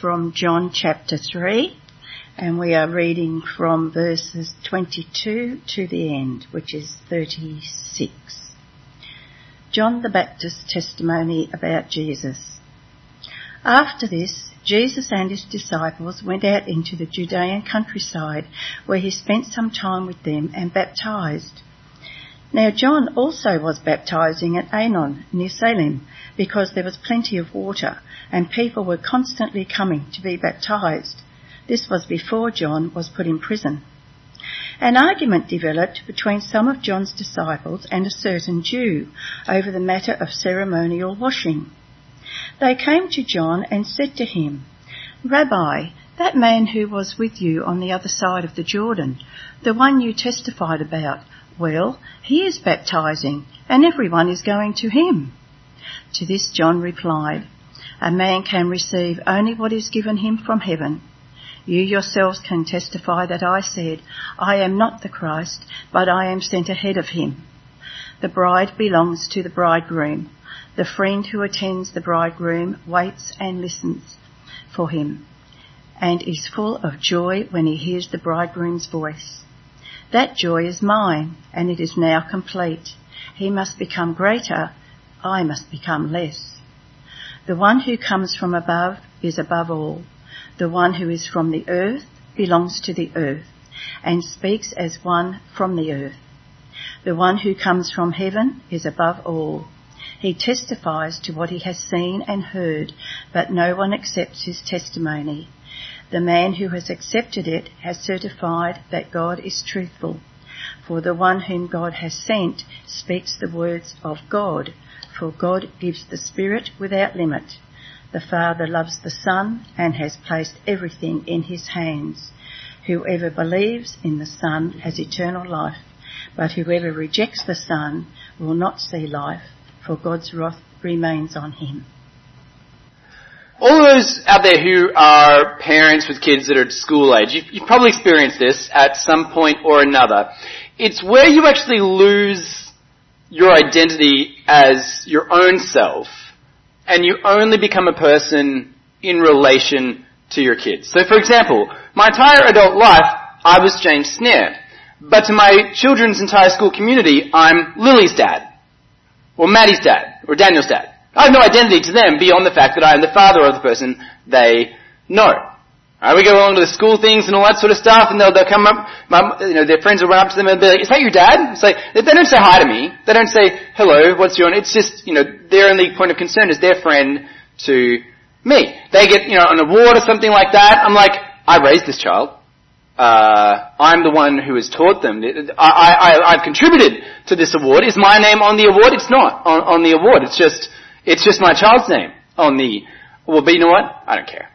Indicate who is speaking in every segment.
Speaker 1: from John chapter 3, and we are reading from verses 22 to the end, which is 36. John the Baptist's testimony about Jesus. After this, Jesus and his disciples went out into the Judean countryside, where he spent some time with them and baptized. Now John also was baptizing at Aenon near Salim because there was plenty of water and people were constantly coming to be baptized. This was before John was put in prison. An argument developed between some of John's disciples and a certain Jew over the matter of ceremonial washing. They came to John and said to him, Rabbi, that man who was with you on the other side of the Jordan, the one you testified about, well, he is baptizing, and everyone is going to him. To this John replied, A man can receive only what is given him from heaven. You yourselves can testify that I said, I am not the Christ, but I am sent ahead of him. The bride belongs to the bridegroom. The friend who attends the bridegroom waits and listens for him, and is full of joy when he hears the bridegroom's voice. That joy is mine, and it is now complete. He must become greater, I must become less. The one who comes from above is above all. The one who is from the earth belongs to the earth, and speaks as one from the earth. The one who comes from heaven is above all. He testifies to what he has seen and heard, but no one accepts his testimony. The man who has accepted it has certified that God is truthful. For the one whom God has sent speaks the words of God, for God gives the Spirit without limit. The Father loves the Son and has placed everything in his hands. Whoever believes in the Son has eternal life, but whoever rejects the Son will not see life, for God's wrath remains on him
Speaker 2: all those out there who are parents with kids that are at school age, you've, you've, probably experienced this at some point or another. It's where you actually lose your identity as your own self, and you only become a person in relation to your kids. So for example, my entire adult life, I was James Snare. But to my children's entire school community, I'm Lily's dad, or Maddie's dad, or Daniel's dad. I have no identity to them beyond the fact that I am the father of the person they know. Right, we go along to the school things and all that sort of stuff, and they'll, they'll come up, my, you know, their friends will run up to them and be like, is that your dad? It's like, they don't say hi to me. They don't say, hello, what's your, it's just, you know, their only point of concern is their friend to me. They get, you know, an award or something like that. I'm like, I raised this child. Uh, I'm the one who has taught them. I, I, I've contributed to this award. Is my name on the award? It's not on, on the award. It's just, it's just my child's name oh, on the, well, but you know what? I don't care.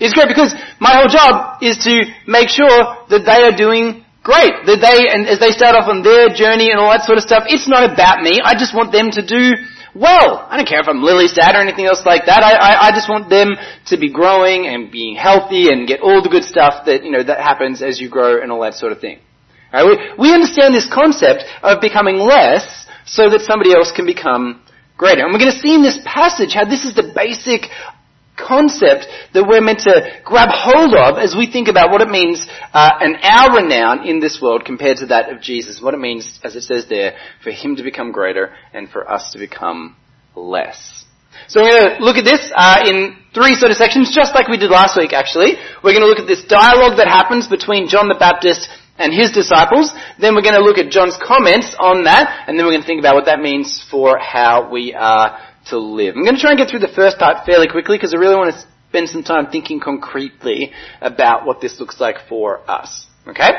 Speaker 2: It's great because my whole job is to make sure that they are doing great. That they, and as they start off on their journey and all that sort of stuff, it's not about me. I just want them to do well. I don't care if I'm Lily's dad or anything else like that. I, I, I just want them to be growing and being healthy and get all the good stuff that, you know, that happens as you grow and all that sort of thing. We, we understand this concept of becoming less so that somebody else can become greater. And we're going to see in this passage how this is the basic concept that we're meant to grab hold of as we think about what it means uh, an our renown in this world compared to that of Jesus. What it means, as it says there, for him to become greater and for us to become less. So we're going to look at this uh, in three sort of sections, just like we did last week. Actually, we're going to look at this dialogue that happens between John the Baptist and his disciples. Then we're going to look at John's comments on that, and then we're going to think about what that means for how we are to live. I'm going to try and get through the first part fairly quickly because I really want to spend some time thinking concretely about what this looks like for us. Okay?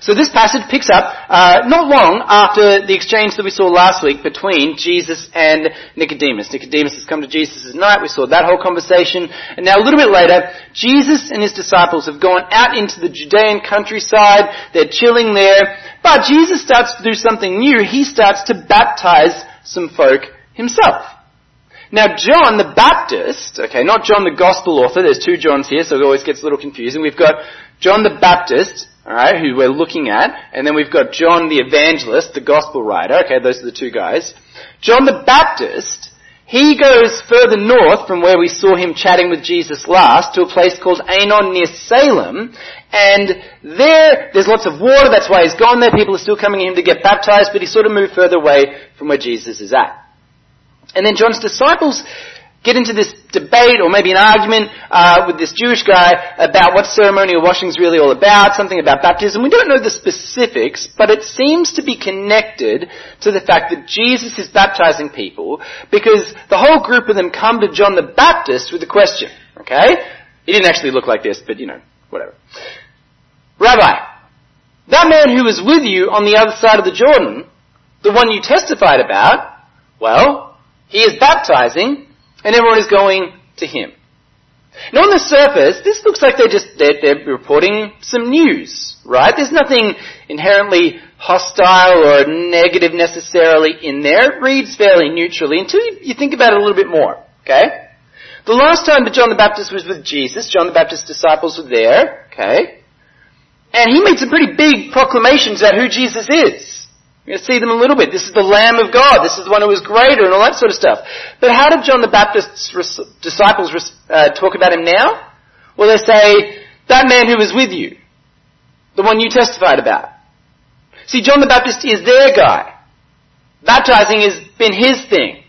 Speaker 2: So this passage picks up uh, not long after the exchange that we saw last week between Jesus and Nicodemus. Nicodemus has come to Jesus at night. We saw that whole conversation. And now a little bit later, Jesus and his disciples have gone out into the Judean countryside. They're chilling there. But Jesus starts to do something new. He starts to baptize some folk himself. Now, John the Baptist, okay, not John the Gospel author, there's two Johns here, so it always gets a little confusing. We've got John the Baptist, alright, who we're looking at, and then we've got John the Evangelist, the Gospel writer, okay, those are the two guys. John the Baptist, he goes further north from where we saw him chatting with Jesus last to a place called Aenon near Salem. And there, there's lots of water. That's why he's gone there. People are still coming to him to get baptized, but he sort of moved further away from where Jesus is at. And then John's disciples get into this debate or maybe an argument uh, with this Jewish guy about what ceremonial washing is really all about, something about baptism. We don't know the specifics, but it seems to be connected to the fact that Jesus is baptizing people because the whole group of them come to John the Baptist with a question. Okay? He didn't actually look like this, but you know, whatever. Rabbi, that man who was with you on the other side of the Jordan, the one you testified about, well, he is baptizing and everyone is going to him. Now on the surface, this looks like they're just, they're, they're reporting some news, right? There's nothing inherently hostile or negative necessarily in there. It reads fairly neutrally until you, you think about it a little bit more, okay? The last time that John the Baptist was with Jesus, John the Baptist's disciples were there, okay? And he made some pretty big proclamations about who Jesus is. You're going to see them a little bit. This is the Lamb of God. This is the one who was greater and all that sort of stuff. But how did John the Baptist's disciples uh, talk about him now? Well, they say, that man who was with you. The one you testified about. See, John the Baptist is their guy. Baptizing has been his thing.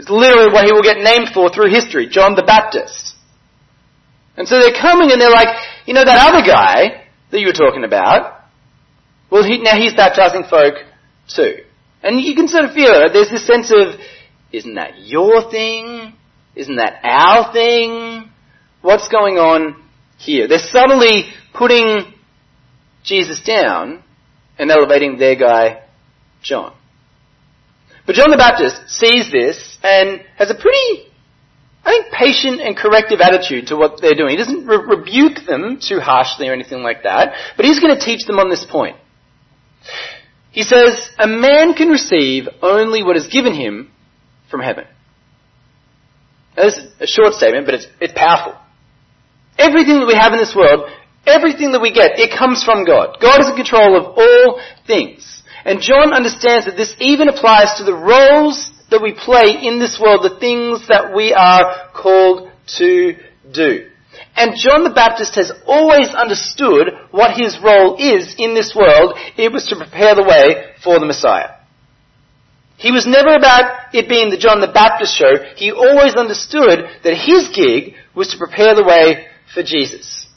Speaker 2: It's literally what he will get named for through history, John the Baptist. And so they're coming and they're like, you know that other guy that you were talking about? Well, he, now he's baptizing folk too. And you can sort of feel it. There's this sense of, isn't that your thing? Isn't that our thing? What's going on here? They're subtly putting Jesus down and elevating their guy, John. But John the Baptist sees this and has a pretty, I think, patient and corrective attitude to what they're doing. He doesn't re- rebuke them too harshly or anything like that, but he's going to teach them on this point. He says, a man can receive only what is given him from heaven. Now, this is a short statement, but it's, it's powerful. Everything that we have in this world, everything that we get, it comes from God. God is in control of all things. And John understands that this even applies to the roles that we play in this world, the things that we are called to do. And John the Baptist has always understood what his role is in this world. It was to prepare the way for the Messiah. He was never about it being the John the Baptist show. He always understood that his gig was to prepare the way for Jesus.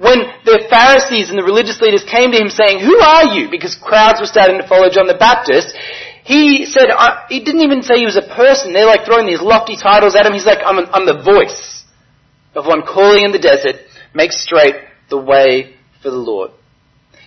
Speaker 2: When the Pharisees and the religious leaders came to him saying, who are you? Because crowds were starting to follow John the Baptist. He said, he didn't even say he was a person. They're like throwing these lofty titles at him. He's like, I'm, I'm the voice of one calling in the desert, make straight the way for the Lord.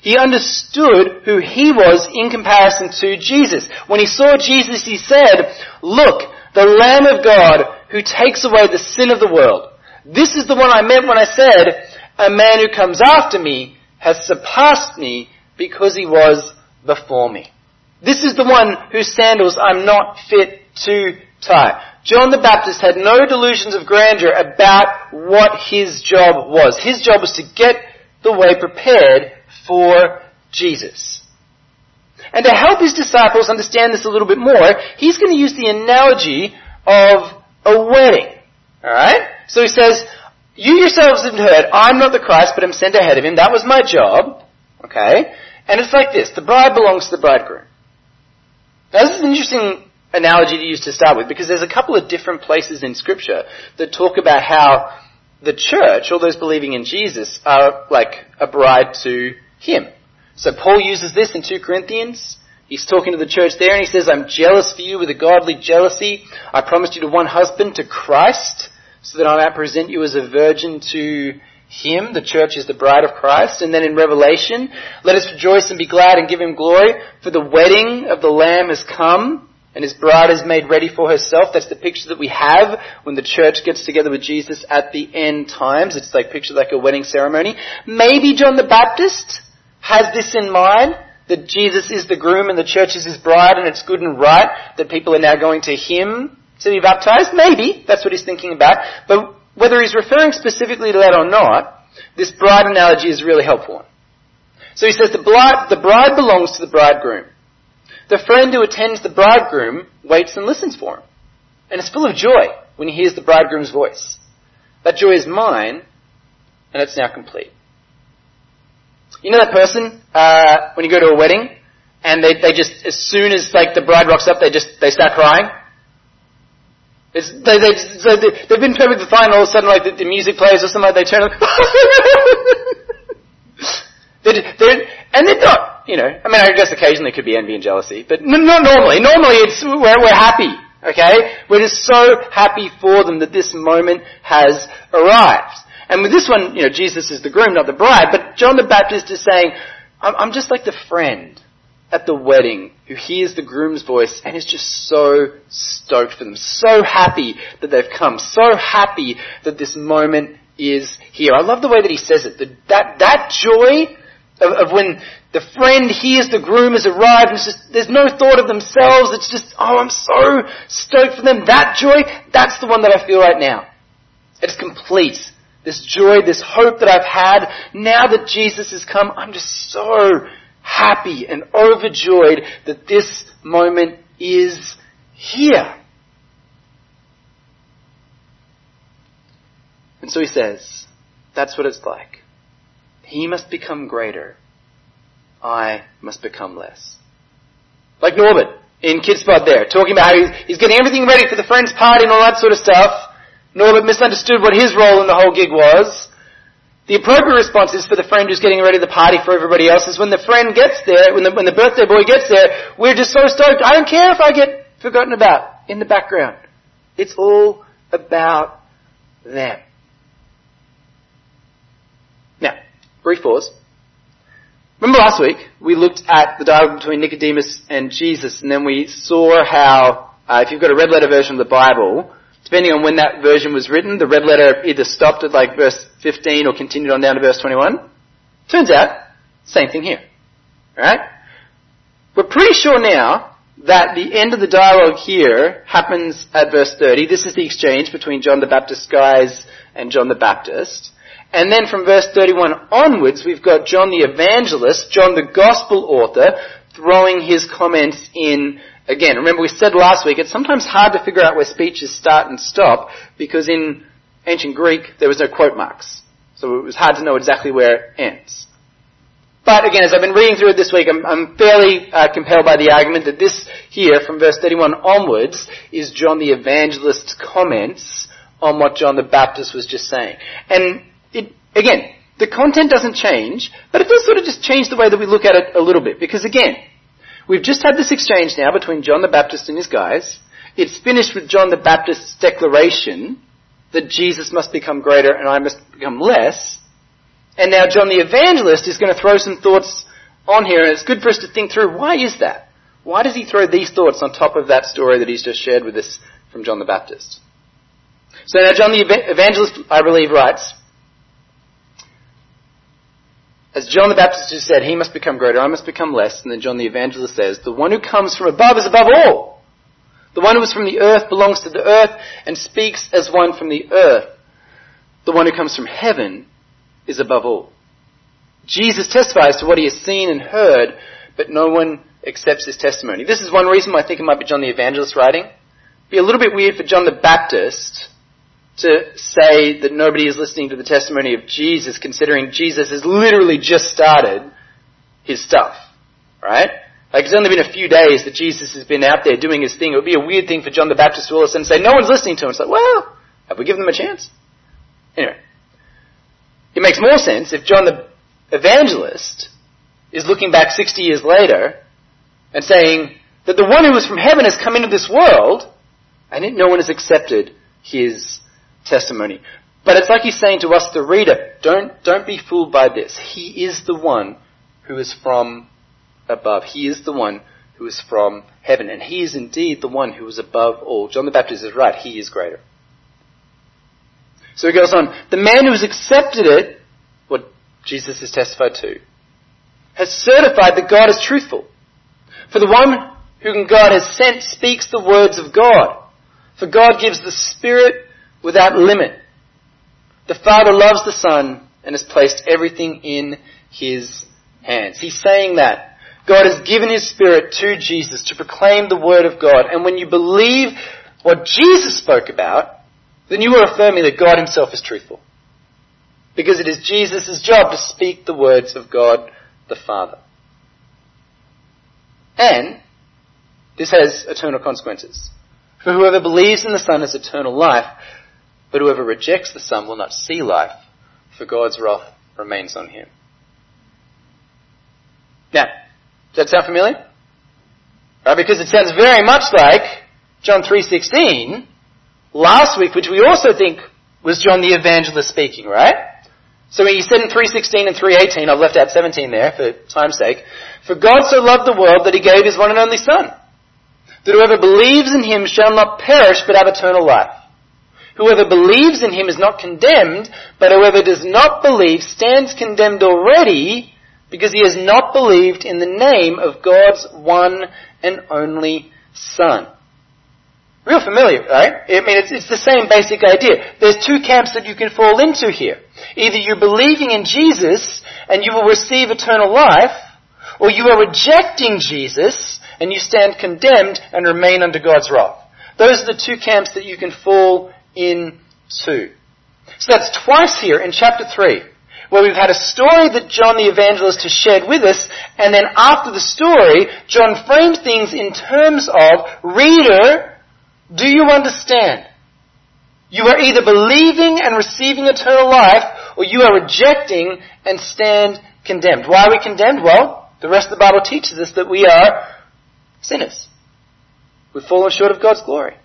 Speaker 2: He understood who he was in comparison to Jesus. When he saw Jesus, he said, look, the Lamb of God who takes away the sin of the world. This is the one I meant when I said, a man who comes after me has surpassed me because he was before me. This is the one whose sandals I'm not fit to tie. John the Baptist had no delusions of grandeur about what his job was. His job was to get the way prepared for Jesus. And to help his disciples understand this a little bit more, he's going to use the analogy of a wedding. Alright? So he says, you yourselves have heard, I'm not the Christ, but I'm sent ahead of him. That was my job. Okay? And it's like this. The bride belongs to the bridegroom. Now this is an interesting analogy to use to start with because there's a couple of different places in scripture that talk about how the church, all those believing in Jesus, are like a bride to him. So Paul uses this in 2 Corinthians. He's talking to the church there and he says, I'm jealous for you with a godly jealousy. I promised you to one husband, to Christ, so that I might present you as a virgin to him. The church is the bride of Christ. And then in Revelation, let us rejoice and be glad and give him glory, for the wedding of the Lamb has come and his bride is made ready for herself. That's the picture that we have when the church gets together with Jesus at the end times. It's like pictured like a wedding ceremony. Maybe John the Baptist has this in mind, that Jesus is the groom and the church is his bride and it's good and right that people are now going to him to be baptized. Maybe that's what he's thinking about. But whether he's referring specifically to that or not, this bride analogy is really helpful. So he says the bride, the bride belongs to the bridegroom. The friend who attends the bridegroom waits and listens for him. And it's full of joy when he hears the bridegroom's voice. That joy is mine, and it's now complete. You know that person, uh, when you go to a wedding, and they, they just, as soon as like the bride rocks up, they just, they start crying? It's, they, they, so they, they've been perfectly fine, all of a sudden like the, the music plays or something like they turn they're, they're, and they're not, you know, I mean I guess occasionally it could be envy and jealousy, but n- not normally. Normally it's, we're, we're happy, okay? We're just so happy for them that this moment has arrived. And with this one, you know, Jesus is the groom, not the bride, but John the Baptist is saying, I'm, I'm just like the friend at the wedding who hears the groom's voice and is just so stoked for them, so happy that they've come, so happy that this moment is here. I love the way that he says it. That, that joy of, of, when the friend hears the groom has arrived and just, there's no thought of themselves. It's just, oh, I'm so stoked for them. That joy, that's the one that I feel right now. It's complete this joy, this hope that I've had, now that Jesus has come, I'm just so happy and overjoyed that this moment is here. And so he says, that's what it's like. He must become greater. I must become less. Like Norbert in Kidspot there, talking about how he's getting everything ready for the friend's party and all that sort of stuff. Norbert misunderstood what his role in the whole gig was. The appropriate response is for the friend who's getting ready the party for everybody else is when the friend gets there, when the, when the birthday boy gets there, we're just so stoked. I don't care if I get forgotten about in the background. It's all about them. Now, brief pause. Remember last week we looked at the dialogue between Nicodemus and Jesus, and then we saw how, uh, if you've got a red letter version of the Bible, Depending on when that version was written, the red letter either stopped at like verse 15 or continued on down to verse 21. Turns out, same thing here. Alright? We're pretty sure now that the end of the dialogue here happens at verse 30. This is the exchange between John the Baptist guys and John the Baptist. And then from verse 31 onwards, we've got John the evangelist, John the gospel author, throwing his comments in Again, remember we said last week, it's sometimes hard to figure out where speeches start and stop because in ancient Greek there was no quote marks. So it was hard to know exactly where it ends. But again, as I've been reading through it this week, I'm, I'm fairly uh, compelled by the argument that this here, from verse 31 onwards, is John the Evangelist's comments on what John the Baptist was just saying. And it, again, the content doesn't change, but it does sort of just change the way that we look at it a little bit. Because again, We've just had this exchange now between John the Baptist and his guys. It's finished with John the Baptist's declaration that Jesus must become greater and I must become less. And now John the Evangelist is going to throw some thoughts on here and it's good for us to think through why is that? Why does he throw these thoughts on top of that story that he's just shared with us from John the Baptist? So now John the Evangelist, I believe, writes, as John the Baptist just said, he must become greater, I must become less. And then John the Evangelist says, the one who comes from above is above all. The one who is from the earth belongs to the earth and speaks as one from the earth. The one who comes from heaven is above all. Jesus testifies to what he has seen and heard, but no one accepts his testimony. This is one reason why I think it might be John the Evangelist writing. It'd be a little bit weird for John the Baptist to say that nobody is listening to the testimony of Jesus, considering Jesus has literally just started his stuff. Right? Like it's only been a few days that Jesus has been out there doing his thing. It would be a weird thing for John the Baptist to all of a sudden say, no one's listening to him. It's like, well, have we given them a chance? Anyway. It makes more sense if John the Evangelist is looking back 60 years later and saying that the one who was from heaven has come into this world and no one has accepted his testimony. But it's like he's saying to us, the reader, don't, don't be fooled by this. He is the one who is from above. He is the one who is from heaven. And he is indeed the one who is above all. John the Baptist is right. He is greater. So he goes on. The man who has accepted it, what Jesus has testified to, has certified that God is truthful. For the one whom God has sent speaks the words of God. For God gives the Spirit without limit. The Father loves the Son and has placed everything in His hands. He's saying that. God has given His Spirit to Jesus to proclaim the Word of God. And when you believe what Jesus spoke about, then you are affirming that God himself is truthful. Because it is Jesus' job to speak the words of God the Father. And this has eternal consequences. For whoever believes in the Son has eternal life, but whoever rejects the Son will not see life, for God's wrath remains on him. Now, does that sound familiar? Right, because it sounds very much like John 3.16 last week, which we also think was John the Evangelist speaking, right? So he said in 3.16 and 3.18, I've left out 17 there for time's sake, For God so loved the world that he gave his one and only Son, that whoever believes in him shall not perish but have eternal life. Whoever believes in him is not condemned, but whoever does not believe stands condemned already because he has not believed in the name of God's one and only Son. Real familiar, right? I mean, it's, it's the same basic idea. There's two camps that you can fall into here. Either you're believing in Jesus and you will receive eternal life, or you are rejecting Jesus and you stand condemned and remain under God's wrath. Those are the two camps that you can fall into. So that's twice here in chapter 3 where we've had a story that John the Evangelist has shared with us, and then after the story, John frames things in terms of, reader, do you understand? You are either believing and receiving eternal life, or you are rejecting and stand condemned. Why are we condemned? Well, the rest of the Bible teaches us that we are sinners. We've fallen short of God's glory.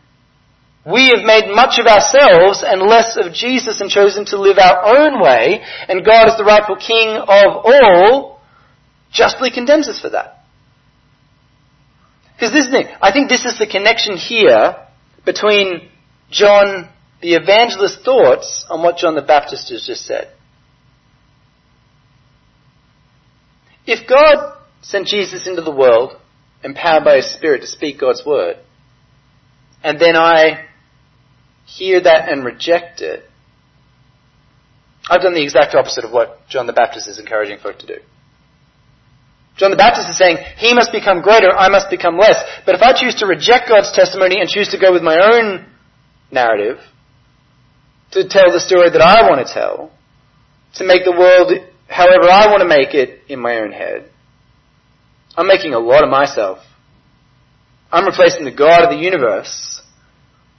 Speaker 2: We have made much of ourselves and less of Jesus and chosen to live our own way, and God as the rightful King of all justly condemns us for that. Because this thing, I think this is the connection here between John the evangelist's thoughts on what John the Baptist has just said. If God sent Jesus into the world, empowered by His Spirit to speak God's word, and then I hear that and reject it, I've done the exact opposite of what John the Baptist is encouraging folk to do. John the Baptist is saying, he must become greater, I must become less. But if I choose to reject God's testimony and choose to go with my own narrative, to tell the story that I want to tell, to make the world however I want to make it in my own head, I'm making a lot of myself. I'm replacing the God of the universe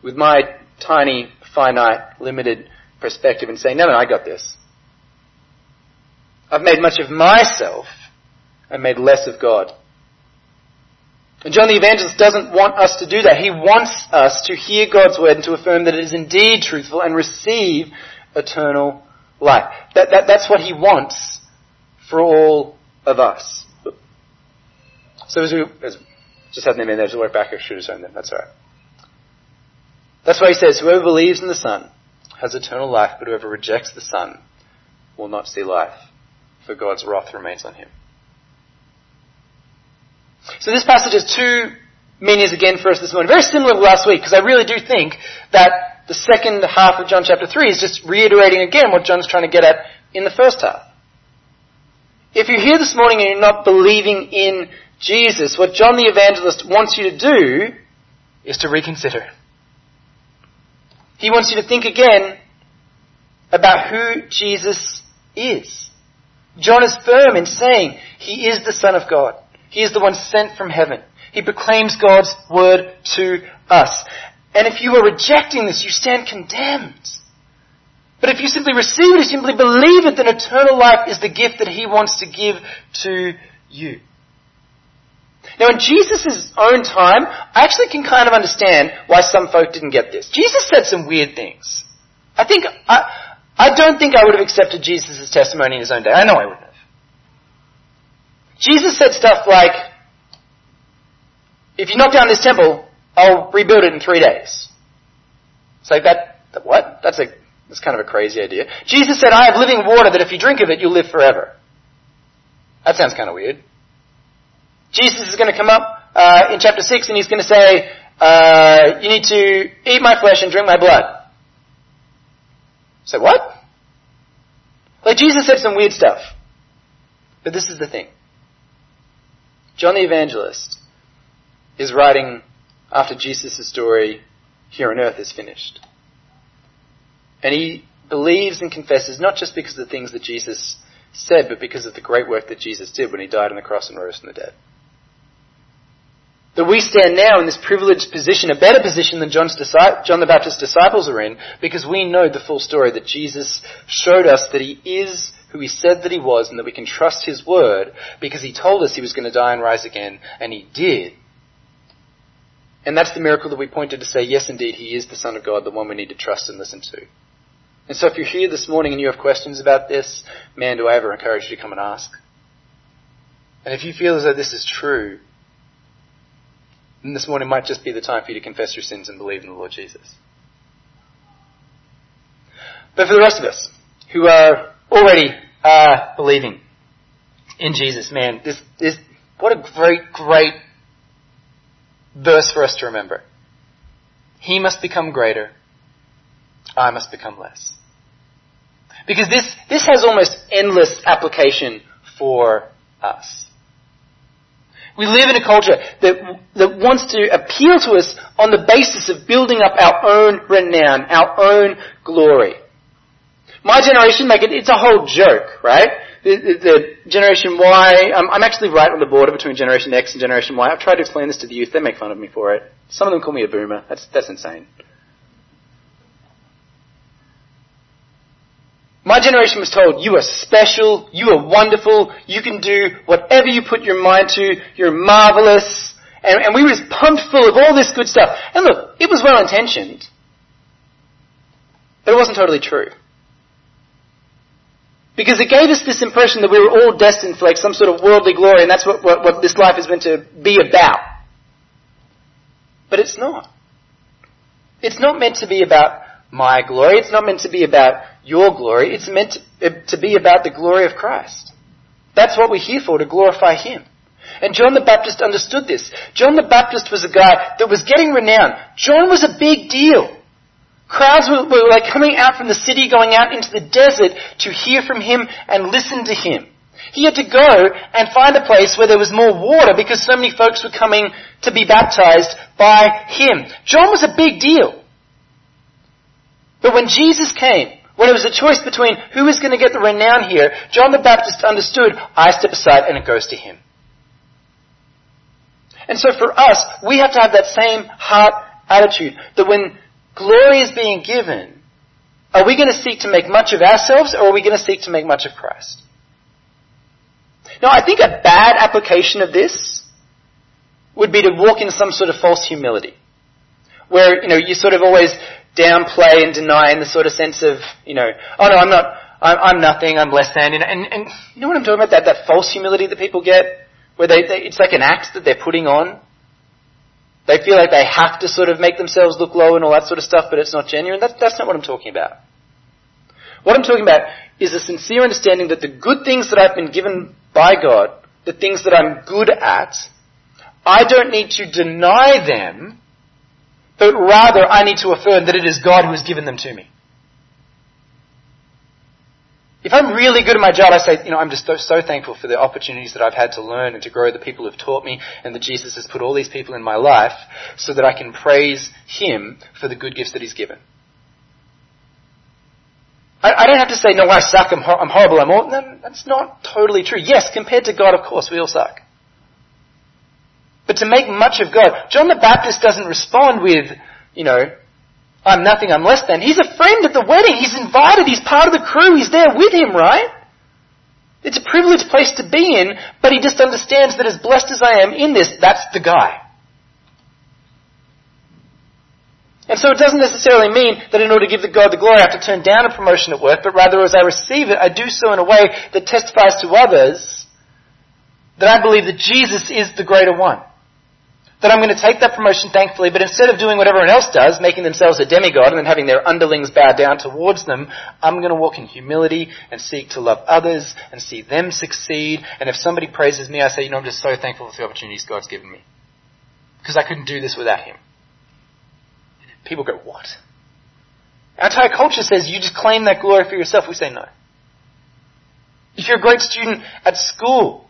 Speaker 2: with my tiny, finite, limited perspective and saying, no, no, I got this. I've made much of myself and made less of God. And John the Evangelist doesn't want us to do that. He wants us to hear God's word and to affirm that it is indeed truthful and receive eternal life. That, that, that's what he wants for all of us. So as we as, just had them in there to work back, I should have shown them. That's alright. That's why he says, whoever believes in the Son has eternal life, but whoever rejects the Son will not see life, for God's wrath remains on him. So this passage has two meanings again for us this morning. Very similar to last week, because I really do think that the second half of John chapter 3 is just reiterating again what John's trying to get at in the first half. If you're here this morning and you're not believing in Jesus, what John the Evangelist wants you to do is to reconsider. He wants you to think again about who Jesus is. John is firm in saying he is the Son of God. He is the one sent from heaven. He proclaims God's word to us. And if you are rejecting this, you stand condemned. But if you simply receive it, you simply believe it, then eternal life is the gift that He wants to give to you. Now, in Jesus' own time, I actually can kind of understand why some folk didn't get this. Jesus said some weird things. I think, I, I don't think I would have accepted Jesus' testimony in his own day. I know I wouldn't have. Jesus said stuff like, if you knock down this temple, I'll rebuild it in three days. It's like that, that what? That's a, that's kind of a crazy idea. Jesus said, I have living water that if you drink of it, you'll live forever. That sounds kind of weird. Jesus is going to come up uh, in chapter 6 and he's going to say, uh, you need to eat my flesh and drink my blood. Say, what? Like Jesus said some weird stuff. But this is the thing. John the Evangelist is writing after Jesus' story here on earth is finished. And he believes and confesses not just because of the things that Jesus said, but because of the great work that Jesus did when he died on the cross and rose from the dead. That we stand now in this privileged position, a better position than John's John the Baptist's disciples are in, because we know the full story that Jesus showed us that he is who he said that he was and that we can trust his word because he told us he was going to die and rise again, and he did. And that's the miracle that we pointed to say, yes, indeed, he is the Son of God, the one we need to trust and listen to. And so if you're here this morning and you have questions about this, man, do I ever encourage you to come and ask. And if you feel as though this is true, then this morning might just be the time for you to confess your sins and believe in the Lord Jesus. But for the rest of us, who are already uh, believing in Jesus, man, this, this, what a great, great verse for us to remember. He must become greater. I must become less. Because this, this has almost endless application for us. We live in a culture that, that wants to appeal to us on the basis of building up our own renown, our own glory. My generation, like it, it's a whole joke, right? The, the, Generation Y, I'm, I'm actually right on the border between Generation X and Generation Y. I've tried to explain this to the youth. They make fun of me for it. Some of them call me a boomer. That's, that's insane. My generation was told, you are special, you are wonderful, you can do whatever you put your mind to, you're marvelous. And, and we were just pumped full of all this good stuff. And look, it was well intentioned. But it wasn't totally true. Because it gave us this impression that we were all destined for like some sort of worldly glory and that's what, what, what this life is meant to be about. But it's not. It's not meant to be about my glory. It's not meant to be about your glory. It's meant to, be about the glory of Christ. That's what we're here for, to glorify Him. And John the Baptist understood this. John the Baptist was a guy that was getting renowned. John was a big deal. Crowds were, were like coming out from the city, going out into the desert to hear from him and listen to him. He had to go and find a place where there was more water because so many folks were coming to be baptized by him. John was a big deal. But when Jesus came, when it was a choice between who is going to get the renown here, John the Baptist understood, I step aside and it goes to him. And so for us, we have to have that same heart attitude that when glory is being given, are we going to seek to make much of ourselves or are we going to seek to make much of Christ? Now, I think a bad application of this would be to walk in some sort of false humility. Where, you know, you sort of always downplay and deny in the sort of sense of, you know, oh no, I'm not, I'm, I'm nothing, I'm less than, and, and, and you know what I'm talking about? That, that false humility that people get, where they, they, it's like an act that they're putting on. They feel like they have to sort of make themselves look low and all that sort of stuff, but it's not genuine. That's, that's not what I'm talking about. What I'm talking about is a sincere understanding that the good things that I've been given by God, the things that I'm good at, I don't need to deny them but rather I need to affirm that it is God who has given them to me. If I'm really good at my job, I say, you know, I'm just so, so, thankful for the opportunities that I've had to learn and to grow, the people who've taught me, and that Jesus has put all these people in my life so that I can praise Him for the good gifts that He's given. I, don't have to say, no, I suck, I'm, I'm horrible, I'm all, no, that's not totally true. Yes, compared to God, of course, we all suck. But to make much of God, John the Baptist doesn't respond with, you know, I'm nothing, I'm less than. He's a friend at the wedding. He's invited. He's part of the crew. He's there with him, right? It's a privileged place to be in, but he just understands that as blessed as I am in this, that's the guy. And so it doesn't necessarily mean that in order to give the God the glory, I have to turn down a promotion at work, but rather as I receive it, I do so in a way that testifies to others that I believe that Jesus is the greater one that I'm going to take that promotion thankfully, but instead of doing what everyone else does, making themselves a demigod and then having their underlings bow down towards them, I'm going to walk in humility and seek to love others and see them succeed. And if somebody praises me, I say, you know, I'm just so thankful for the opportunities God's given me. Because I couldn't do this without Him. People go, what? Our entire culture says you just claim that glory for yourself. We say no. If you're a great student at school,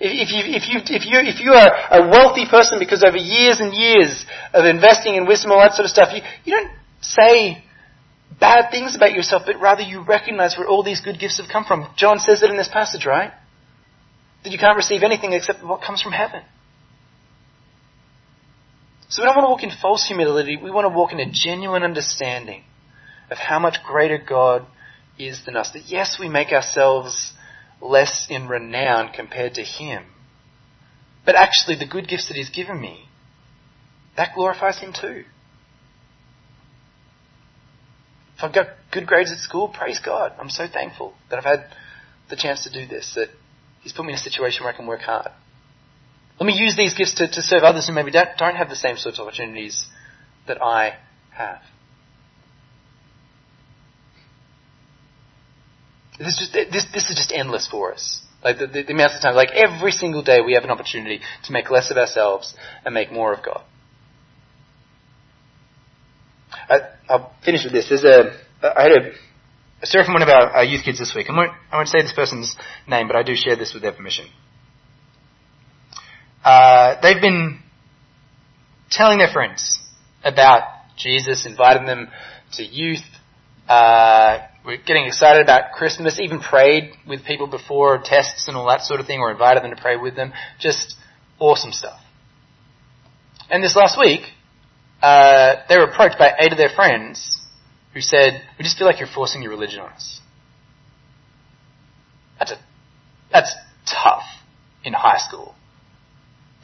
Speaker 2: If you, if you, if you, if you are a wealthy person because over years and years of investing in wisdom, all that sort of stuff, you, you don't say bad things about yourself, but rather you recognize where all these good gifts have come from. John says it in this passage, right? That you can't receive anything except what comes from heaven. So we don't want to walk in false humility. We want to walk in a genuine understanding of how much greater God is than us. That yes, we make ourselves less in renown compared to Him. But actually, the good gifts that He's given me, that glorifies Him too. If I've got good grades at school, praise God. I'm so thankful that I've had the chance to do this, that He's put me in a situation where I can work hard. Let me use these gifts to, to serve others who maybe don't, don't have the same sorts of opportunities that I have. This, this, this is just endless for us. Like the, the, the amounts of time, like every single day we have an opportunity to make less of ourselves and make more of God. I, will finish with this. There's a, I had a, a story from one of our, our youth kids this week. I won't, I won't say this person's name, but I do share this with their permission. Uh, they've been telling their friends about Jesus, inviting them to youth, uh, we're getting excited about Christmas, even prayed with people before tests and all that sort of thing, or invited them to pray with them. Just awesome stuff. And this last week, uh, they were approached by eight of their friends who said, "We just feel like you're forcing your religion on us." That's a, that's tough in high school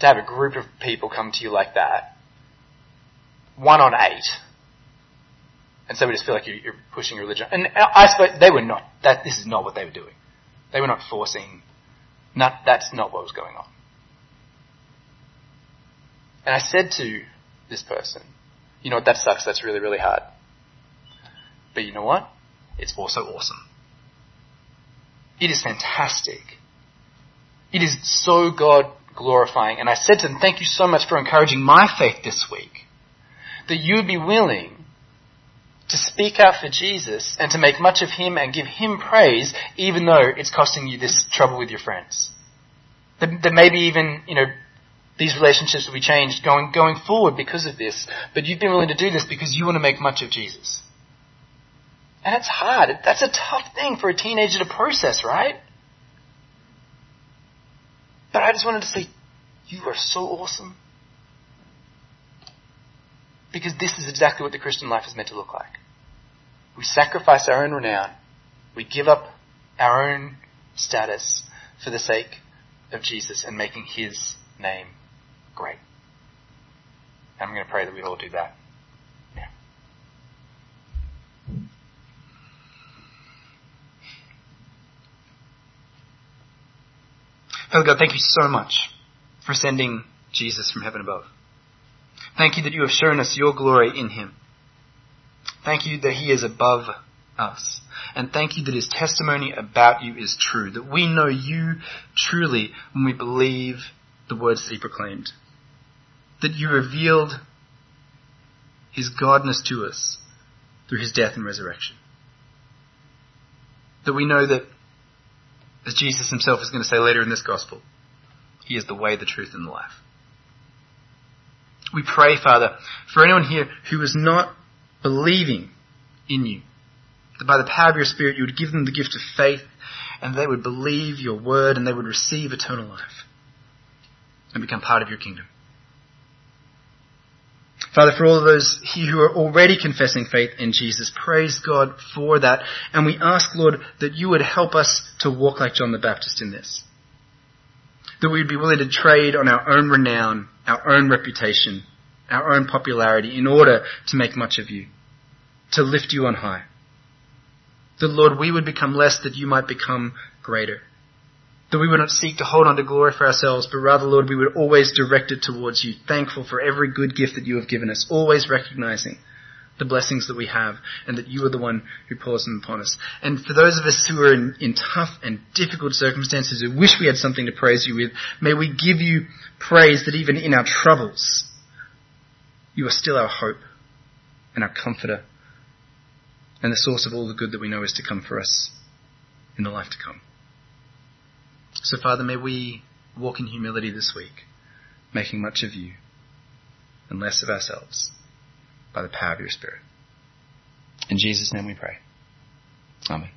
Speaker 2: to have a group of people come to you like that. One on eight and so we just feel like you're, pushing religion. And I suppose they were not. That this is not what they were doing. They were not forcing. Not that's not what was going on. And I said to this person, you know what, that sucks. That's really really hard. But you know what? It's also awesome. It is fantastic. It is so God glorifying. And I said to them, thank you so much for encouraging my faith this week. That you would be willing to speak out for Jesus and to make much of him and give him praise, even though it's costing you this trouble with your friends. That, that maybe even, you know, these relationships will be changed going, going forward because of this, but you've been willing to do this because you want to make much of Jesus. And it's hard. That's a tough thing for a teenager to process, right? But I just wanted to say, you are so awesome. Because this is exactly what the Christian life is meant to look like. We sacrifice our own renown. We give up our own status for the sake of Jesus and making his name great. And I'm going to pray that we all do that now. Father God, thank you so much for sending Jesus from heaven above. Thank you that you have shown us your glory in him. Thank you that he is above us. And thank you that his testimony about you is true, that we know you truly when we believe the words that he proclaimed. That you revealed his godness to us through his death and resurrection. That we know that, as Jesus himself is going to say later in this gospel, he is the way, the truth, and the life. We pray, Father, for anyone here who is not believing in you, that by the power of your Spirit you would give them the gift of faith and they would believe your word and they would receive eternal life and become part of your kingdom. Father, for all of those here who are already confessing faith in Jesus, praise God for that. And we ask, Lord, that you would help us to walk like John the Baptist in this. That we would be willing to trade on our own renown our own reputation, our own popularity in order to make much of you, to lift you on high. That, Lord, we would become less that you might become greater. That we would not seek to hold on to glory for ourselves, but rather, Lord, we would always direct it towards you, thankful for every good gift that you have given us, always recognizing the blessings that we have and that you are the one who pours them upon us. And for those of us who are in, in tough and difficult circumstances who wish we had something to praise you with, may we give you praise that even in our troubles, you are still our hope and our comforter and the source of all the good that we know is to come for us in the life to come. So Father, may we walk in humility this week, making much of you and less of ourselves by the power of your Spirit. In Jesus' name we pray. Amen.